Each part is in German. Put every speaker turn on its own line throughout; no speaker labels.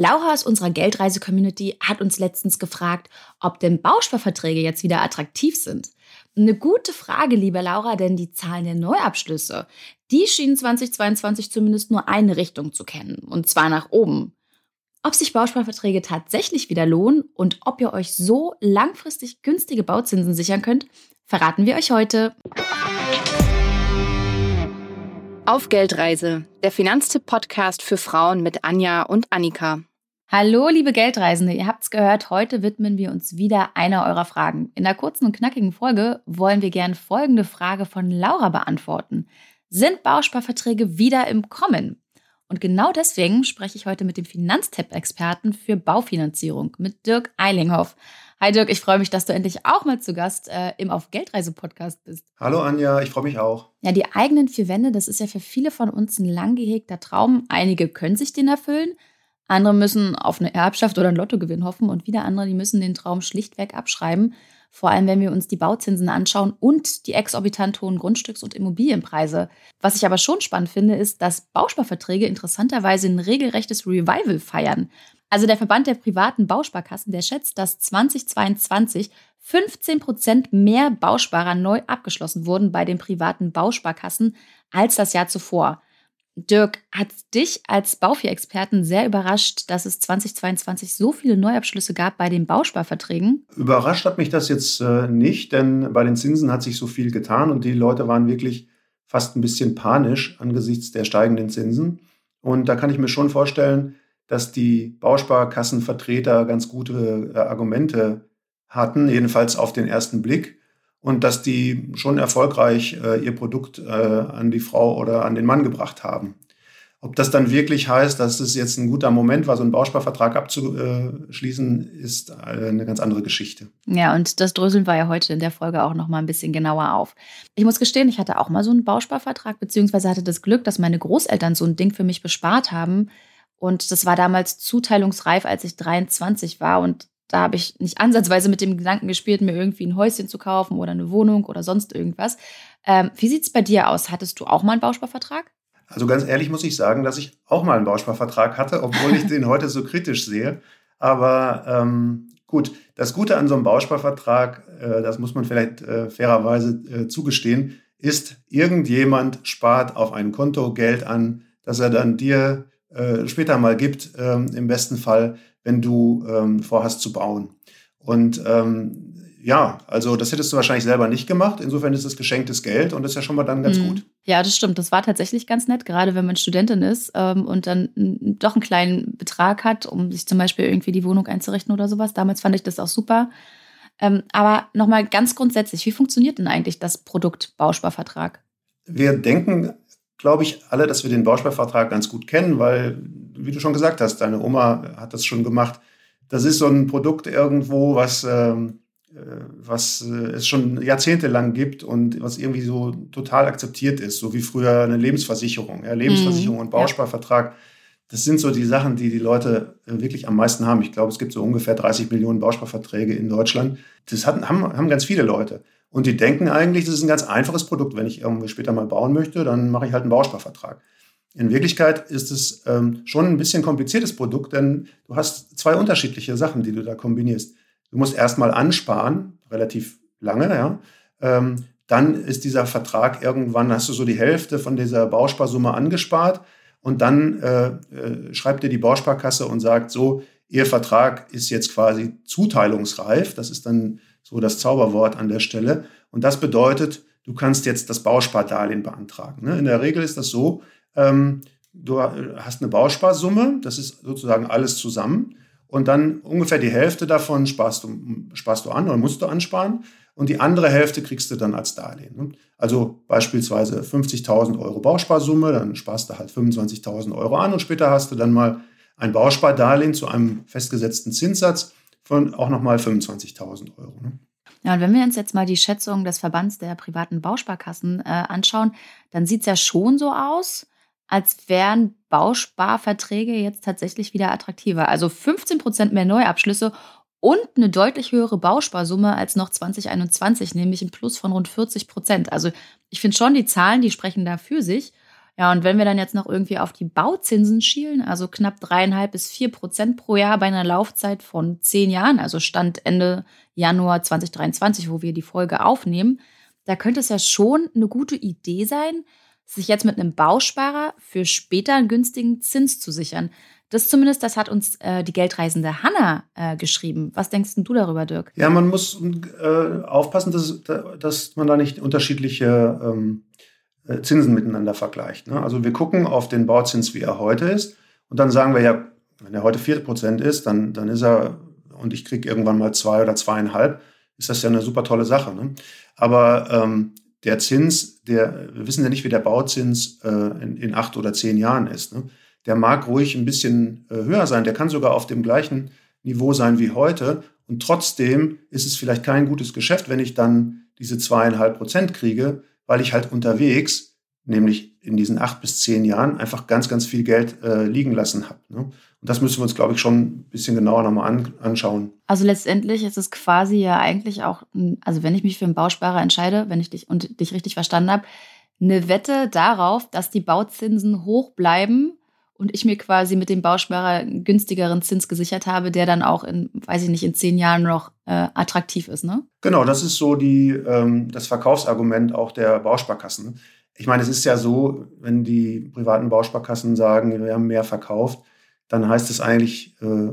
Laura aus unserer Geldreise-Community hat uns letztens gefragt, ob denn Bausparverträge jetzt wieder attraktiv sind. Eine gute Frage, liebe Laura, denn die Zahlen der Neuabschlüsse, die schienen 2022 zumindest nur eine Richtung zu kennen, und zwar nach oben. Ob sich Bausparverträge tatsächlich wieder lohnen und ob ihr euch so langfristig günstige Bauzinsen sichern könnt, verraten wir euch heute.
Auf Geldreise, der Finanztipp-Podcast für Frauen mit Anja und Annika.
Hallo, liebe Geldreisende, ihr habt's gehört, heute widmen wir uns wieder einer eurer Fragen. In der kurzen und knackigen Folge wollen wir gern folgende Frage von Laura beantworten. Sind Bausparverträge wieder im Kommen? Und genau deswegen spreche ich heute mit dem Finanztipp-Experten für Baufinanzierung, mit Dirk Eilinghoff. Hi Dirk, ich freue mich, dass du endlich auch mal zu Gast äh, im Auf Geldreise Podcast bist.
Hallo Anja, ich freue mich auch.
Ja, die eigenen vier Wände, das ist ja für viele von uns ein lang gehegter Traum. Einige können sich den erfüllen, andere müssen auf eine Erbschaft oder einen Lottogewinn hoffen und wieder andere, die müssen den Traum schlichtweg abschreiben. Vor allem, wenn wir uns die Bauzinsen anschauen und die exorbitant hohen Grundstücks- und Immobilienpreise. Was ich aber schon spannend finde, ist, dass Bausparverträge interessanterweise ein regelrechtes Revival feiern. Also der Verband der privaten Bausparkassen, der schätzt, dass 2022 15 Prozent mehr Bausparer neu abgeschlossen wurden bei den privaten Bausparkassen als das Jahr zuvor. Dirk, hat dich als Baufi-Experten sehr überrascht, dass es 2022 so viele Neuabschlüsse gab bei den Bausparverträgen?
Überrascht hat mich das jetzt äh, nicht, denn bei den Zinsen hat sich so viel getan und die Leute waren wirklich fast ein bisschen panisch angesichts der steigenden Zinsen. Und da kann ich mir schon vorstellen, dass die Bausparkassenvertreter ganz gute äh, Argumente hatten, jedenfalls auf den ersten Blick und dass die schon erfolgreich äh, ihr Produkt äh, an die Frau oder an den Mann gebracht haben. Ob das dann wirklich heißt, dass es jetzt ein guter Moment war, so einen Bausparvertrag abzuschließen, ist äh, eine ganz andere Geschichte.
Ja, und das dröseln wir ja heute in der Folge auch noch mal ein bisschen genauer auf. Ich muss gestehen, ich hatte auch mal so einen Bausparvertrag, beziehungsweise hatte das Glück, dass meine Großeltern so ein Ding für mich bespart haben. Und das war damals zuteilungsreif, als ich 23 war. Und da habe ich nicht ansatzweise mit dem Gedanken gespielt, mir irgendwie ein Häuschen zu kaufen oder eine Wohnung oder sonst irgendwas. Ähm, wie sieht es bei dir aus? Hattest du auch mal einen Bausparvertrag?
Also ganz ehrlich muss ich sagen, dass ich auch mal einen Bausparvertrag hatte, obwohl ich den heute so kritisch sehe. Aber ähm, gut, das Gute an so einem Bausparvertrag, äh, das muss man vielleicht äh, fairerweise äh, zugestehen, ist, irgendjemand spart auf ein Konto Geld an, das er dann dir äh, später mal gibt, ähm, im besten Fall wenn du ähm, vorhast zu bauen. Und ähm, ja, also das hättest du wahrscheinlich selber nicht gemacht. Insofern ist es geschenktes Geld und das ist ja schon mal dann ganz mhm. gut.
Ja, das stimmt. Das war tatsächlich ganz nett, gerade wenn man Studentin ist ähm, und dann doch einen kleinen Betrag hat, um sich zum Beispiel irgendwie die Wohnung einzurichten oder sowas. Damals fand ich das auch super. Ähm, aber nochmal ganz grundsätzlich, wie funktioniert denn eigentlich das Produkt Bausparvertrag?
Wir denken, glaube ich, alle, dass wir den Bausparvertrag ganz gut kennen, weil wie du schon gesagt hast, deine Oma hat das schon gemacht. Das ist so ein Produkt irgendwo, was, ähm, äh, was äh, es schon jahrzehntelang gibt und was irgendwie so total akzeptiert ist, so wie früher eine Lebensversicherung. Ja, Lebensversicherung mhm. und Bausparvertrag. Das sind so die Sachen, die die Leute äh, wirklich am meisten haben. Ich glaube, es gibt so ungefähr 30 Millionen Bausparverträge in Deutschland. Das haben, haben ganz viele Leute. Und die denken eigentlich, das ist ein ganz einfaches Produkt. Wenn ich irgendwie später mal bauen möchte, dann mache ich halt einen Bausparvertrag. In Wirklichkeit ist es ähm, schon ein bisschen kompliziertes Produkt, denn du hast zwei unterschiedliche Sachen, die du da kombinierst. Du musst erstmal ansparen, relativ lange, ja. Ähm, dann ist dieser Vertrag irgendwann, hast du so die Hälfte von dieser Bausparsumme angespart und dann äh, äh, schreibt dir die Bausparkasse und sagt so, Ihr Vertrag ist jetzt quasi zuteilungsreif. Das ist dann so das Zauberwort an der Stelle. Und das bedeutet, du kannst jetzt das Bauspardarlehen beantragen. Ne? In der Regel ist das so, ähm, du hast eine Bausparsumme, das ist sozusagen alles zusammen. Und dann ungefähr die Hälfte davon sparst du, sparst du an oder musst du ansparen. Und die andere Hälfte kriegst du dann als Darlehen. Also beispielsweise 50.000 Euro Bausparsumme, dann sparst du halt 25.000 Euro an und später hast du dann mal ein Bauspardarlehen zu einem festgesetzten Zinssatz von auch nochmal 25.000 Euro. Ne?
Ja, und wenn wir uns jetzt mal die Schätzung des Verbands der privaten Bausparkassen äh, anschauen, dann sieht es ja schon so aus, als wären Bausparverträge jetzt tatsächlich wieder attraktiver. Also 15 Prozent mehr Neuabschlüsse und eine deutlich höhere Bausparsumme als noch 2021, nämlich ein Plus von rund 40 Prozent. Also ich finde schon, die Zahlen, die sprechen da für sich. Ja, und wenn wir dann jetzt noch irgendwie auf die Bauzinsen schielen, also knapp dreieinhalb bis vier Prozent pro Jahr bei einer Laufzeit von zehn Jahren, also Stand Ende Januar 2023, wo wir die Folge aufnehmen, da könnte es ja schon eine gute Idee sein, sich jetzt mit einem Bausparer für später einen günstigen Zins zu sichern. Das zumindest, das hat uns äh, die Geldreisende Hanna äh, geschrieben. Was denkst du darüber, Dirk?
Ja, man muss äh, aufpassen, dass, dass man da nicht unterschiedliche ähm, äh, Zinsen miteinander vergleicht. Ne? Also wir gucken auf den Bauzins, wie er heute ist. Und dann sagen wir ja, wenn er heute 4% ist, dann, dann ist er, und ich kriege irgendwann mal zwei oder zweieinhalb, ist das ja eine super tolle Sache. Ne? Aber ähm, der Zins, der, wir wissen ja nicht, wie der Bauzins äh, in, in acht oder zehn Jahren ist. Ne? Der mag ruhig ein bisschen äh, höher sein. Der kann sogar auf dem gleichen Niveau sein wie heute. Und trotzdem ist es vielleicht kein gutes Geschäft, wenn ich dann diese zweieinhalb Prozent kriege, weil ich halt unterwegs, nämlich in diesen acht bis zehn Jahren, einfach ganz, ganz viel Geld äh, liegen lassen habe. Ne? Und das müssen wir uns, glaube ich, schon ein bisschen genauer nochmal an, anschauen.
Also letztendlich ist es quasi ja eigentlich auch, also wenn ich mich für einen Bausparer entscheide, wenn ich dich und dich richtig verstanden habe, eine Wette darauf, dass die Bauzinsen hoch bleiben und ich mir quasi mit dem Bausparer einen günstigeren Zins gesichert habe, der dann auch in, weiß ich nicht, in zehn Jahren noch äh, attraktiv ist, ne?
Genau, das ist so die, ähm, das Verkaufsargument auch der Bausparkassen. Ich meine, es ist ja so, wenn die privaten Bausparkassen sagen, wir haben mehr verkauft, dann heißt es eigentlich äh,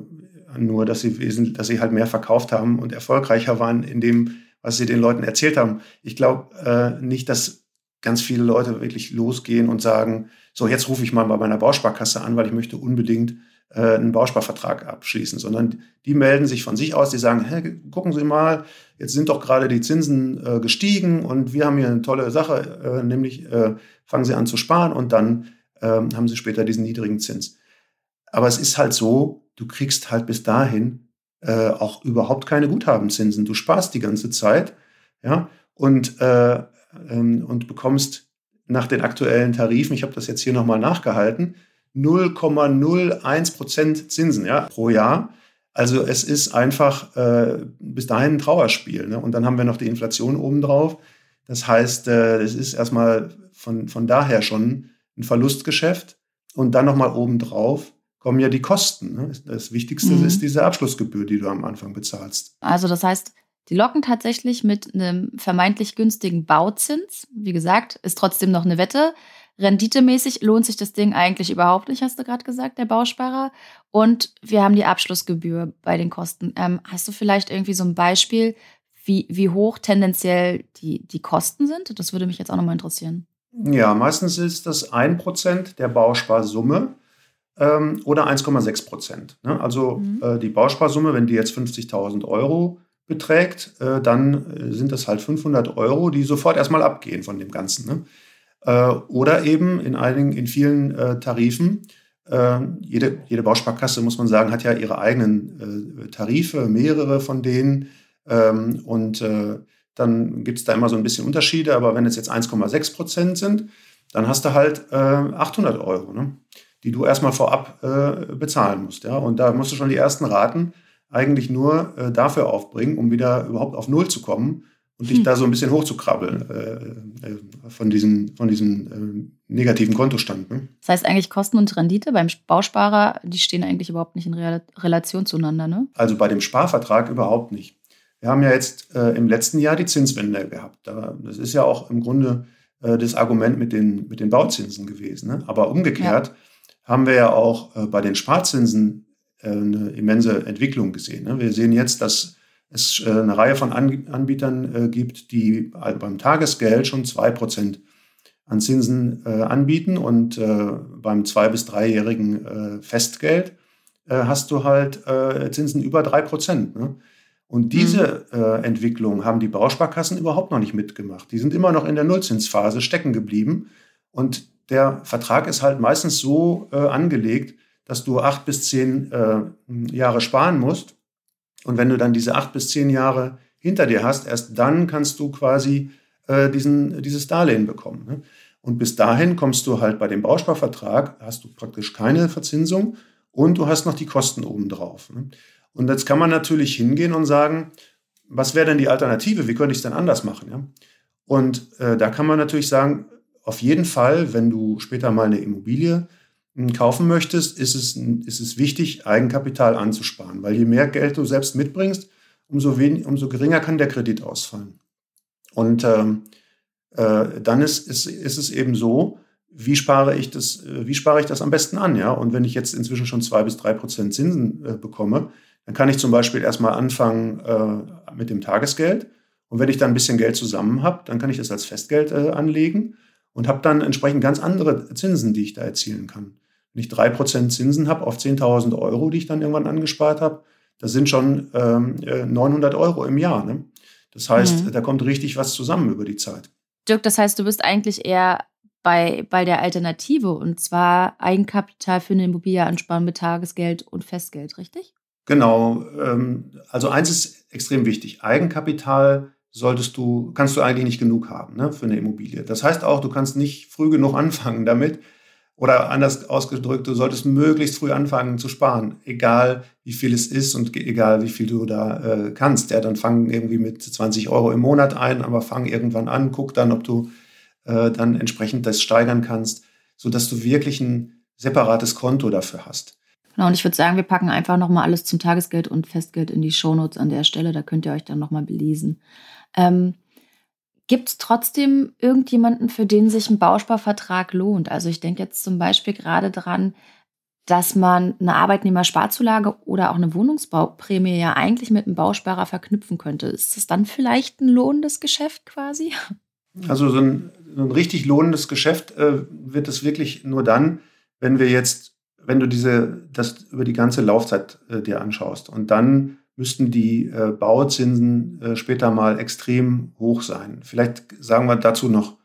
nur, dass sie, dass sie halt mehr verkauft haben und erfolgreicher waren in dem, was sie den Leuten erzählt haben. Ich glaube äh, nicht, dass ganz viele Leute wirklich losgehen und sagen, so jetzt rufe ich mal bei meiner Bausparkasse an, weil ich möchte unbedingt äh, einen Bausparvertrag abschließen, sondern die melden sich von sich aus, die sagen, hey, gucken Sie mal, jetzt sind doch gerade die Zinsen äh, gestiegen und wir haben hier eine tolle Sache, äh, nämlich äh, fangen Sie an zu sparen und dann ähm, haben Sie später diesen niedrigen Zins. Aber es ist halt so, du kriegst halt bis dahin äh, auch überhaupt keine Guthabenzinsen. Du sparst die ganze Zeit, ja, und, äh, ähm, und bekommst nach den aktuellen Tarifen, ich habe das jetzt hier nochmal nachgehalten, 0,01 Prozent Zinsen ja, pro Jahr. Also es ist einfach äh, bis dahin ein Trauerspiel. Ne? Und dann haben wir noch die Inflation obendrauf. Das heißt, äh, es ist erstmal von, von daher schon ein Verlustgeschäft. Und dann nochmal obendrauf kommen ja die Kosten. Ne? Das Wichtigste mhm. ist diese Abschlussgebühr, die du am Anfang bezahlst.
Also das heißt, die locken tatsächlich mit einem vermeintlich günstigen Bauzins. Wie gesagt, ist trotzdem noch eine Wette. Renditemäßig lohnt sich das Ding eigentlich überhaupt nicht, hast du gerade gesagt, der Bausparer. Und wir haben die Abschlussgebühr bei den Kosten. Ähm, hast du vielleicht irgendwie so ein Beispiel, wie, wie hoch tendenziell die, die Kosten sind? Das würde mich jetzt auch nochmal interessieren.
Ja, meistens ist das 1% der Bausparsumme ähm, oder 1,6 Prozent. Ne? Also mhm. äh, die Bausparsumme, wenn die jetzt 50.000 Euro beträgt, äh, dann äh, sind das halt 500 Euro, die sofort erstmal abgehen von dem Ganzen. Ne? Äh, oder eben in einigen, in vielen äh, Tarifen. Äh, jede, jede Bausparkasse, muss man sagen, hat ja ihre eigenen äh, Tarife, mehrere von denen. Ähm, und dann gibt es da immer so ein bisschen Unterschiede. Aber wenn es jetzt 1,6 Prozent sind, dann hast du halt 800 Euro, ne? die du erstmal vorab bezahlen musst. Ja? Und da musst du schon die ersten Raten eigentlich nur äh, dafür aufbringen, um wieder überhaupt auf Null zu kommen und dich hm. da so ein bisschen hochzukrabbeln äh, äh, von diesem, von diesem äh, negativen Kontostand. Ne?
Das heißt eigentlich Kosten und Rendite beim Bausparer, die stehen eigentlich überhaupt nicht in Re Relation zueinander, ne?
Also bei dem Sparvertrag überhaupt nicht. Wir haben ja jetzt äh, im letzten Jahr die Zinswende gehabt. Da, das ist ja auch im Grunde äh, das Argument mit den, mit den Bauzinsen gewesen. Ne? Aber umgekehrt ja. haben wir ja auch bei den Sparzinsen eine immense Entwicklung gesehen. Ne? Wir sehen jetzt, dass es äh, eine Reihe von Anbietern äh, gibt, die beim Tagesgeld schon 2% an Zinsen anbieten und beim zwei- bis dreijährigen Festgeld hast du halt Zinsen über 3%. Ne? Und diese mhm. Entwicklung haben die Bausparkassen überhaupt noch nicht mitgemacht. Die sind immer noch in der Nullzinsphase stecken geblieben. Und der Vertrag ist halt meistens so angelegt, dass du acht bis zehn äh, Jahre sparen musst. Und wenn du dann diese acht bis zehn Jahre hinter dir hast, erst dann kannst du quasi äh, diesen, dieses Darlehen bekommen. Ne? Und bis dahin kommst du halt bei dem Bausparvertrag, hast du praktisch keine Verzinsung und du hast noch die Kosten obendrauf. Ne? Und jetzt kann man natürlich hingehen und sagen, was wäre denn die Alternative? Wie könnte ich es denn anders machen? Ja? Und äh, da kann man natürlich sagen, auf jeden Fall, wenn du später mal eine Immobilie kaufen möchtest, ist es, ist es wichtig, Eigenkapital anzusparen, weil je mehr Geld du selbst mitbringst, umso, wenig, umso geringer kann der Kredit ausfallen. Und ähm, äh, dann ist, ist, ist es eben so, wie spare ich das, wie spare ich das am besten an, ja? Und wenn ich jetzt inzwischen schon zwei bis drei Prozent Zinsen äh, bekomme, dann kann ich zum Beispiel erstmal anfangen äh, mit dem Tagesgeld. Und wenn ich dann ein bisschen Geld zusammen habe, dann kann ich das als Festgeld äh, anlegen und habe dann entsprechend ganz andere Zinsen, die ich da erzielen kann. Wenn ich drei Prozent Zinsen habe auf 10.000 Euro, die ich dann irgendwann angespart habe, das sind schon ähm, 900 äh, Euro im Jahr. Ne? Das heißt, mhm. da kommt richtig was zusammen über die Zeit.
Dirk, das heißt, du bist eigentlich eher bei, bei der Alternative und zwar Eigenkapital für eine Immobilie ansparen mit Tagesgeld und Festgeld, richtig?
Genau. Ähm, also eins ist extrem wichtig. Eigenkapital solltest du, kannst du eigentlich nicht genug haben ne, für eine Immobilie. Das heißt auch, du kannst nicht früh genug anfangen damit. Oder anders ausgedrückt, du solltest möglichst früh anfangen zu sparen, egal wie viel es ist und egal wie viel du da äh, kannst. Ja, dann fang irgendwie mit 20 Euro im Monat ein, aber fang irgendwann an, guck dann, ob du äh, dann entsprechend das steigern kannst, sodass du wirklich ein separates Konto dafür hast.
Genau, und ich würde sagen, wir packen einfach nochmal alles zum Tagesgeld und Festgeld in die Shownotes an der Stelle. Da könnt ihr euch dann nochmal belesen. Ähm, Gibt es trotzdem irgendjemanden, für den sich ein Bausparvertrag lohnt? Also ich denke jetzt zum Beispiel gerade dran, dass man eine Arbeitnehmersparzulage oder auch eine Wohnungsbauprämie ja eigentlich mit einem Bausparer verknüpfen könnte. Ist das dann vielleicht ein lohnendes Geschäft quasi?
Also so ein, ein richtig lohnendes Geschäft äh, wird es wirklich nur dann, wenn wir jetzt, wenn du diese, das über die ganze Laufzeit äh, dir anschaust und dann müssten die äh, Bauzinsen äh, später mal extrem hoch sein. Vielleicht sagen wir dazu noch,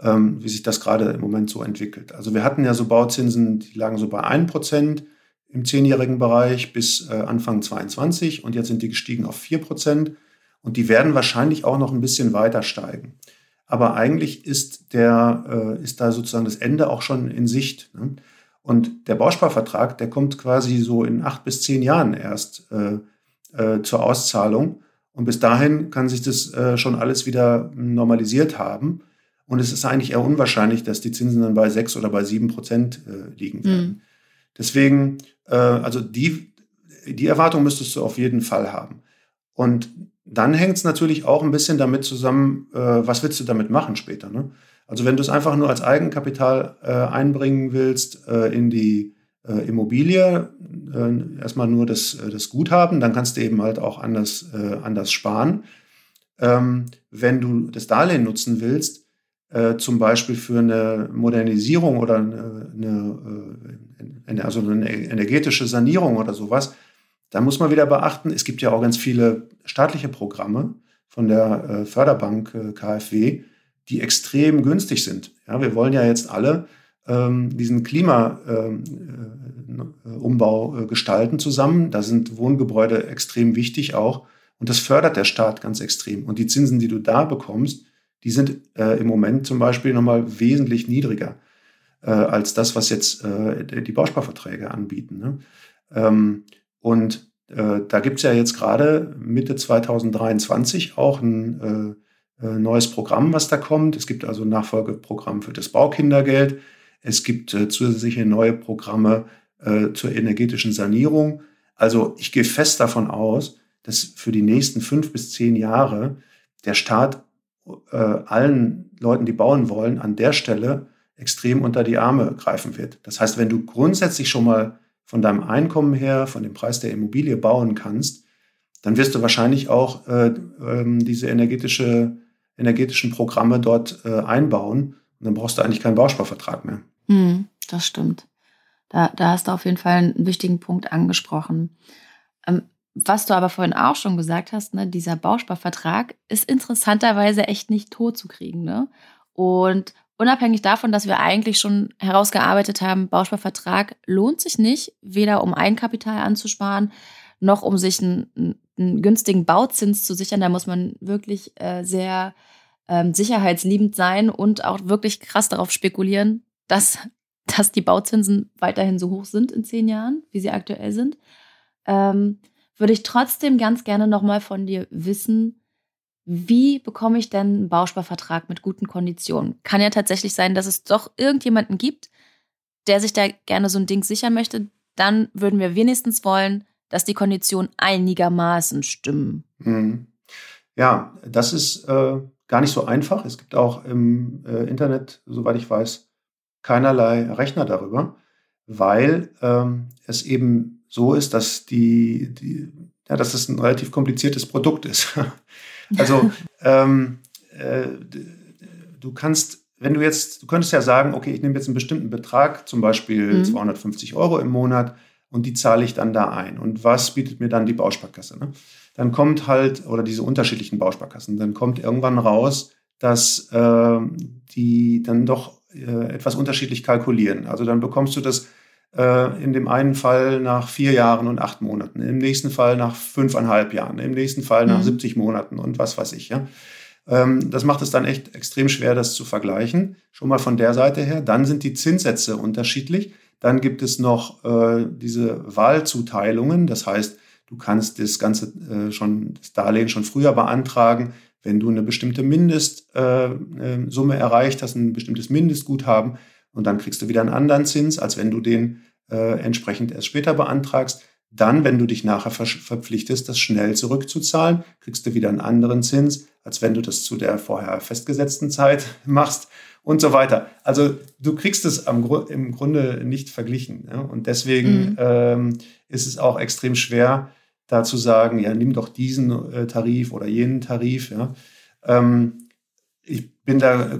ähm, wie sich das gerade im Moment so entwickelt. Also wir hatten ja so Bauzinsen, die lagen so bei 1% im zehnjährigen Bereich bis äh, Anfang 22 und jetzt sind die gestiegen auf 4% und die werden wahrscheinlich auch noch ein bisschen weiter steigen. Aber eigentlich ist, der, äh, ist da sozusagen das Ende auch schon in Sicht. Ne? Und der Bausparvertrag, der kommt quasi so in acht bis zehn Jahren erst äh, äh, zur Auszahlung. Und bis dahin kann sich das äh, schon alles wieder normalisiert haben. Und es ist eigentlich eher unwahrscheinlich, dass die Zinsen dann bei sechs oder bei sieben Prozent äh, liegen werden. Mhm. Deswegen, äh, also die, die Erwartung müsstest du auf jeden Fall haben. Und dann hängt es natürlich auch ein bisschen damit zusammen, äh, was willst du damit machen später. Ne? Also wenn du es einfach nur als Eigenkapital äh, einbringen willst in die äh, Immobilie, äh, erstmal nur das, äh, das Guthaben, dann kannst du eben halt auch anders, anders sparen. Ähm, wenn du das Darlehen nutzen willst, zum Beispiel für eine Modernisierung oder eine, eine, also eine energetische Sanierung oder sowas, da muss man wieder beachten, es gibt ja auch ganz viele staatliche Programme von der äh, Förderbank äh, KfW, die extrem günstig sind. Ja, wir wollen ja jetzt alle diesen Klimaumbau ähm, äh, äh, gestalten zusammen. Da sind Wohngebäude extrem wichtig auch. Und das fördert der Staat ganz extrem. Und die Zinsen, die du da bekommst, die sind äh, im Moment zum Beispiel nochmal wesentlich niedriger als das, was jetzt die Bausparverträge anbieten. Ne? Ähm, und da gibt es ja jetzt gerade Mitte 2023 auch ein neues Programm, was da kommt. Es gibt also ein Nachfolgeprogramm für das Baukindergeld. Es gibt äh, zusätzliche neue Programme äh, zur energetischen Sanierung. Also ich gehe fest davon aus, dass für die nächsten fünf bis zehn Jahre der Staat äh, allen Leuten, die bauen wollen, an der Stelle extrem unter die Arme greifen wird. Das heißt, wenn du grundsätzlich schon mal von deinem Einkommen her, von dem Preis der Immobilie bauen kannst, dann wirst du wahrscheinlich auch äh, äh, diese energetische, energetischen Programme dort äh, einbauen. Und dann brauchst du eigentlich keinen Bausparvertrag mehr.
Hm, das stimmt. Da, da hast du auf jeden Fall einen wichtigen Punkt angesprochen. Ähm, was du aber vorhin auch schon gesagt hast, ne, dieser Bausparvertrag ist interessanterweise echt nicht tot zu kriegen. Ne? Und Unabhängig davon, dass wir eigentlich schon herausgearbeitet haben, Bausparvertrag lohnt sich nicht, weder um Eigenkapital anzusparen, noch um sich einen, einen günstigen Bauzins zu sichern. Da muss man wirklich äh, sehr ähm, sicherheitsliebend sein und auch wirklich krass darauf spekulieren, dass, dass die Bauzinsen weiterhin so hoch sind in zehn Jahren, wie sie aktuell sind. Ähm, würde ich trotzdem ganz gerne nochmal von dir wissen, wie bekomme ich denn einen Bausparvertrag mit guten Konditionen? Kann ja tatsächlich sein, dass es doch irgendjemanden gibt, der sich da gerne so ein Ding sichern möchte. Dann würden wir wenigstens wollen, dass die Konditionen einigermaßen stimmen. Mhm.
Ja, das ist äh, gar nicht so einfach. Es gibt auch im äh, Internet, soweit ich weiß, keinerlei Rechner darüber, weil ähm, es eben so ist, dass die, die ja, dass es ein relativ kompliziertes Produkt ist. also ähm, äh, du kannst, wenn du jetzt, du könntest ja sagen, okay, ich nehme jetzt einen bestimmten Betrag, zum Beispiel mhm. 250 Euro im Monat, und die zahle ich dann da ein. Und was bietet mir dann die Bausparkasse? Ne? Dann kommt halt, oder diese unterschiedlichen Bausparkassen, dann kommt irgendwann raus, dass äh, die dann doch etwas unterschiedlich kalkulieren. Also dann bekommst du das äh, in dem einen Fall nach vier Jahren und acht Monaten, im nächsten Fall nach fünfeinhalb Jahren, im nächsten Fall nach mhm. 70 Monaten und was weiß ich. Ja? Ähm, das macht es dann echt extrem schwer, das zu vergleichen. Schon mal von der Seite her. Dann sind die Zinssätze unterschiedlich. Dann gibt es noch äh, diese Wahlzuteilungen. Das heißt, du kannst das Ganze äh, schon, das Darlehen schon früher beantragen, wenn du eine bestimmte Mindestsumme äh, erreicht hast, ein bestimmtes Mindestguthaben. Und dann kriegst du wieder einen anderen Zins, als wenn du den äh, entsprechend erst später beantragst. Dann, wenn du dich nachher verpflichtest, das schnell zurückzuzahlen, kriegst du wieder einen anderen Zins, als wenn du das zu der vorher festgesetzten Zeit machst und so weiter. Also du kriegst es am, im Grunde nicht verglichen. Ja? Und deswegen mhm. ähm, ist es auch extrem schwer, da zu sagen, ja, nimm doch diesen äh, Tarif oder jenen Tarif. Ja? Ähm, ich bin da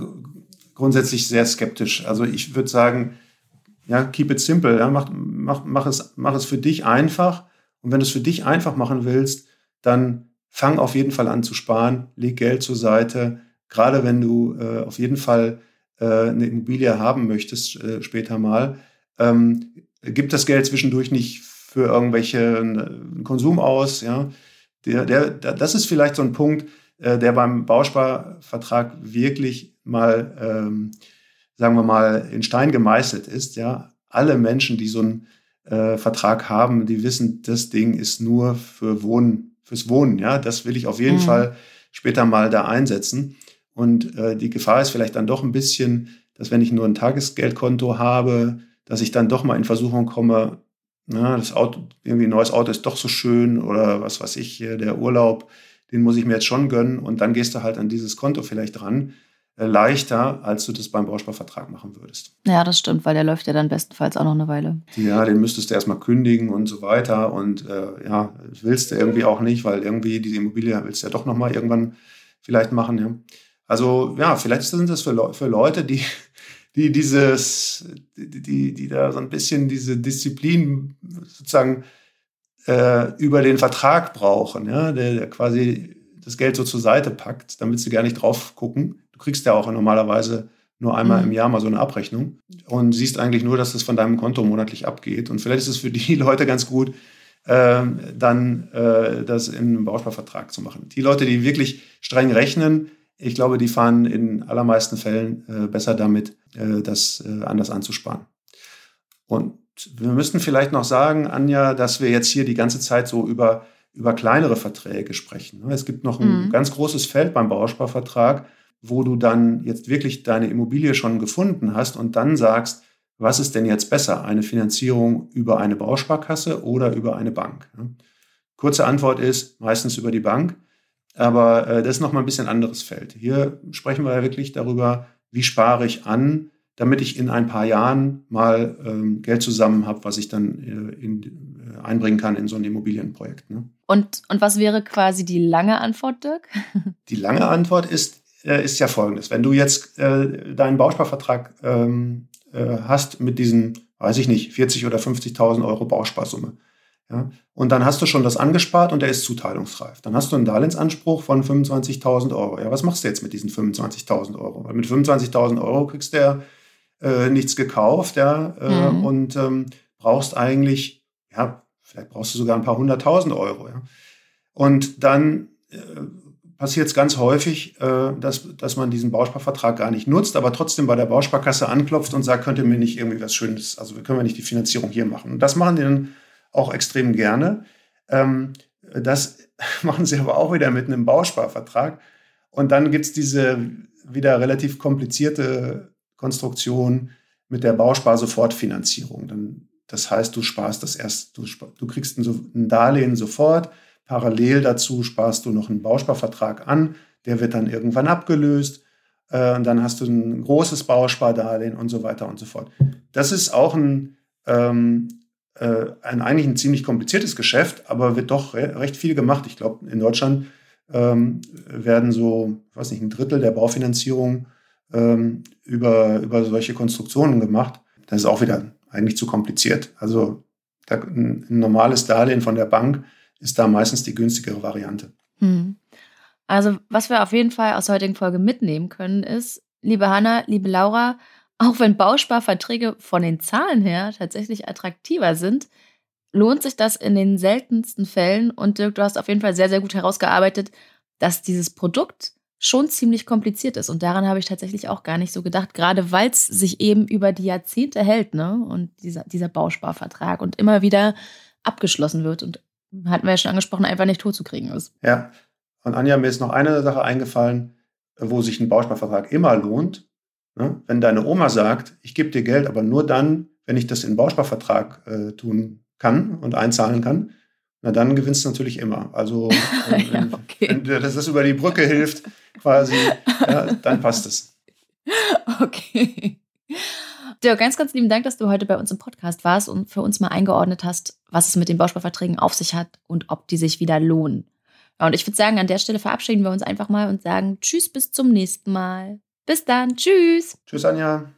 grundsätzlich sehr skeptisch. Also ich würde sagen, ja, keep it simple. Ja? Mach, mach, mach, es, mach es für dich einfach. Und wenn du es für dich einfach machen willst, dann fang auf jeden Fall an zu sparen, leg Geld zur Seite. Gerade wenn du äh, auf jeden Fall äh, eine Immobilie haben möchtest äh, später mal, ähm, gib das Geld zwischendurch nicht für irgendwelche äh, Konsum aus. Ja? Der, der, das ist vielleicht so ein Punkt, äh, der beim Bausparvertrag wirklich mal, ähm, sagen wir mal, in Stein gemeißelt ist. Ja? Alle Menschen, die so einen äh, Vertrag haben, die wissen, das Ding ist nur für Wohnen, fürs Wohnen. Ja? Das will ich auf jeden mhm. Fall später mal da einsetzen. Und äh, die Gefahr ist vielleicht dann doch ein bisschen, dass wenn ich nur ein Tagesgeldkonto habe, dass ich dann doch mal in Versuchung komme, na, das Auto, irgendwie ein neues Auto ist doch so schön oder was weiß ich, der Urlaub, den muss ich mir jetzt schon gönnen und dann gehst du halt an dieses Konto vielleicht ran. Äh, leichter, als du das beim Bausparvertrag machen würdest.
Ja, das stimmt, weil der läuft ja dann bestenfalls auch noch eine Weile.
Ja, den müsstest du erstmal kündigen und so weiter. Und äh, ja, das willst du irgendwie auch nicht, weil irgendwie diese Immobilie willst du ja doch nochmal irgendwann vielleicht machen. Ja. Also ja, vielleicht sind das für, Le für Leute, die, die dieses, die, die da so ein bisschen diese Disziplin sozusagen äh, über den Vertrag brauchen, ja, der, der, quasi das Geld so zur Seite packt, damit sie gar nicht drauf gucken. Du kriegst ja auch normalerweise nur einmal mhm. im Jahr mal so eine Abrechnung und siehst eigentlich nur, dass das von deinem Konto monatlich abgeht. Und vielleicht ist es für die Leute ganz gut, äh, dann äh, das in einem Bausparvertrag zu machen. Die Leute, die wirklich streng rechnen, ich glaube, die fahren in allermeisten Fällen äh, besser damit, äh, das äh, anders anzusparen. Und wir müssten vielleicht noch sagen, Anja, dass wir jetzt hier die ganze Zeit so über, über kleinere Verträge sprechen. Es gibt noch ein mhm. ganz großes Feld beim Bausparvertrag, wo du dann jetzt wirklich deine Immobilie schon gefunden hast und dann sagst, was ist denn jetzt besser, eine Finanzierung über eine Bausparkasse oder über eine Bank? Kurze Antwort ist meistens über die Bank. Aber äh, das ist nochmal ein bisschen anderes Feld. Hier sprechen wir ja wirklich darüber, wie spare ich an, damit ich in ein paar Jahren mal ähm, Geld zusammen habe, was ich dann äh, in, äh, einbringen kann in so ein Immobilienprojekt. Ne?
Und, und was wäre quasi die lange Antwort, Dirk?
Die lange Antwort ist, äh, ist ja folgendes. Wenn du jetzt äh, deinen Bausparvertrag ähm, äh, hast mit diesen, weiß ich nicht, 40.000 oder 50.000 Euro Bausparsumme, ja? Und dann hast du schon das angespart und der ist zuteilungsreif. Dann hast du einen Darlehensanspruch von 25.000 Euro. Ja, was machst du jetzt mit diesen 25.000 Euro? Weil mit 25.000 Euro kriegst du ja äh, nichts gekauft ja, äh, mhm. und ähm, brauchst eigentlich, ja, vielleicht brauchst du sogar ein paar hunderttausend Euro. Ja? Und dann äh, passiert es ganz häufig, äh, dass, dass man diesen Bausparvertrag gar nicht nutzt, aber trotzdem bei der Bausparkasse anklopft und sagt, könnt ihr mir nicht irgendwie was Schönes, also können wir nicht die Finanzierung hier machen. Und das machen die dann auch extrem gerne. Ähm, das machen sie aber auch wieder mit einem Bausparvertrag. Und dann gibt es diese wieder relativ komplizierte Konstruktion mit der Bausparsofortfinanzierung. Dann, das heißt, du sparst das erst, du, du kriegst ein, ein Darlehen sofort, parallel dazu sparst du noch einen Bausparvertrag an, der wird dann irgendwann abgelöst. Äh, und dann hast du ein großes Bauspardarlehen und so weiter und so fort. Das ist auch ein, ähm, äh, ein eigentlich ein ziemlich kompliziertes Geschäft, aber wird doch re recht viel gemacht. Ich glaube, in Deutschland ähm, werden so, ich weiß nicht, ein Drittel der Baufinanzierung ähm, über, über solche Konstruktionen gemacht. Das ist auch wieder eigentlich zu kompliziert. Also da, ein, ein, normales Darlehen von der Bank ist da meistens die günstigere Variante. Hm.
Also was wir auf jeden Fall aus der heutigen Folge mitnehmen können, ist, liebe Hanna, liebe Laura, auch wenn Bausparverträge von den Zahlen her tatsächlich attraktiver sind, lohnt sich das in den seltensten Fällen. Und Dirk, du hast auf jeden Fall sehr, sehr gut herausgearbeitet, dass dieses Produkt schon ziemlich kompliziert ist. Und daran habe ich tatsächlich auch gar nicht so gedacht, gerade weil es sich eben über die Jahrzehnte hält, ne? Und dieser, dieser Bausparvertrag und immer wieder abgeschlossen wird und hatten wir ja schon angesprochen, einfach nicht totzukriegen ist.
Ja. Und Anja, mir ist noch eine Sache eingefallen, wo sich ein Bausparvertrag immer lohnt. Ne? Wenn deine Oma sagt, ich gebe dir Geld, aber nur dann, wenn ich das in Bausparvertrag äh, tun kann und einzahlen kann, na dann gewinnst du natürlich immer. Also ja, wenn, okay. wenn dir das über die Brücke hilft, quasi, ja, dann passt es.
Okay. Dirk, ganz, ganz lieben Dank, dass du heute bei uns im Podcast warst und für uns mal eingeordnet hast, was es mit den Bausparverträgen auf sich hat und ob die sich wieder lohnen. Ja, und ich würde sagen, an der Stelle verabschieden wir uns einfach mal und sagen Tschüss, bis zum nächsten Mal. Bis dann. Tschüss.
Tschüss, Anja.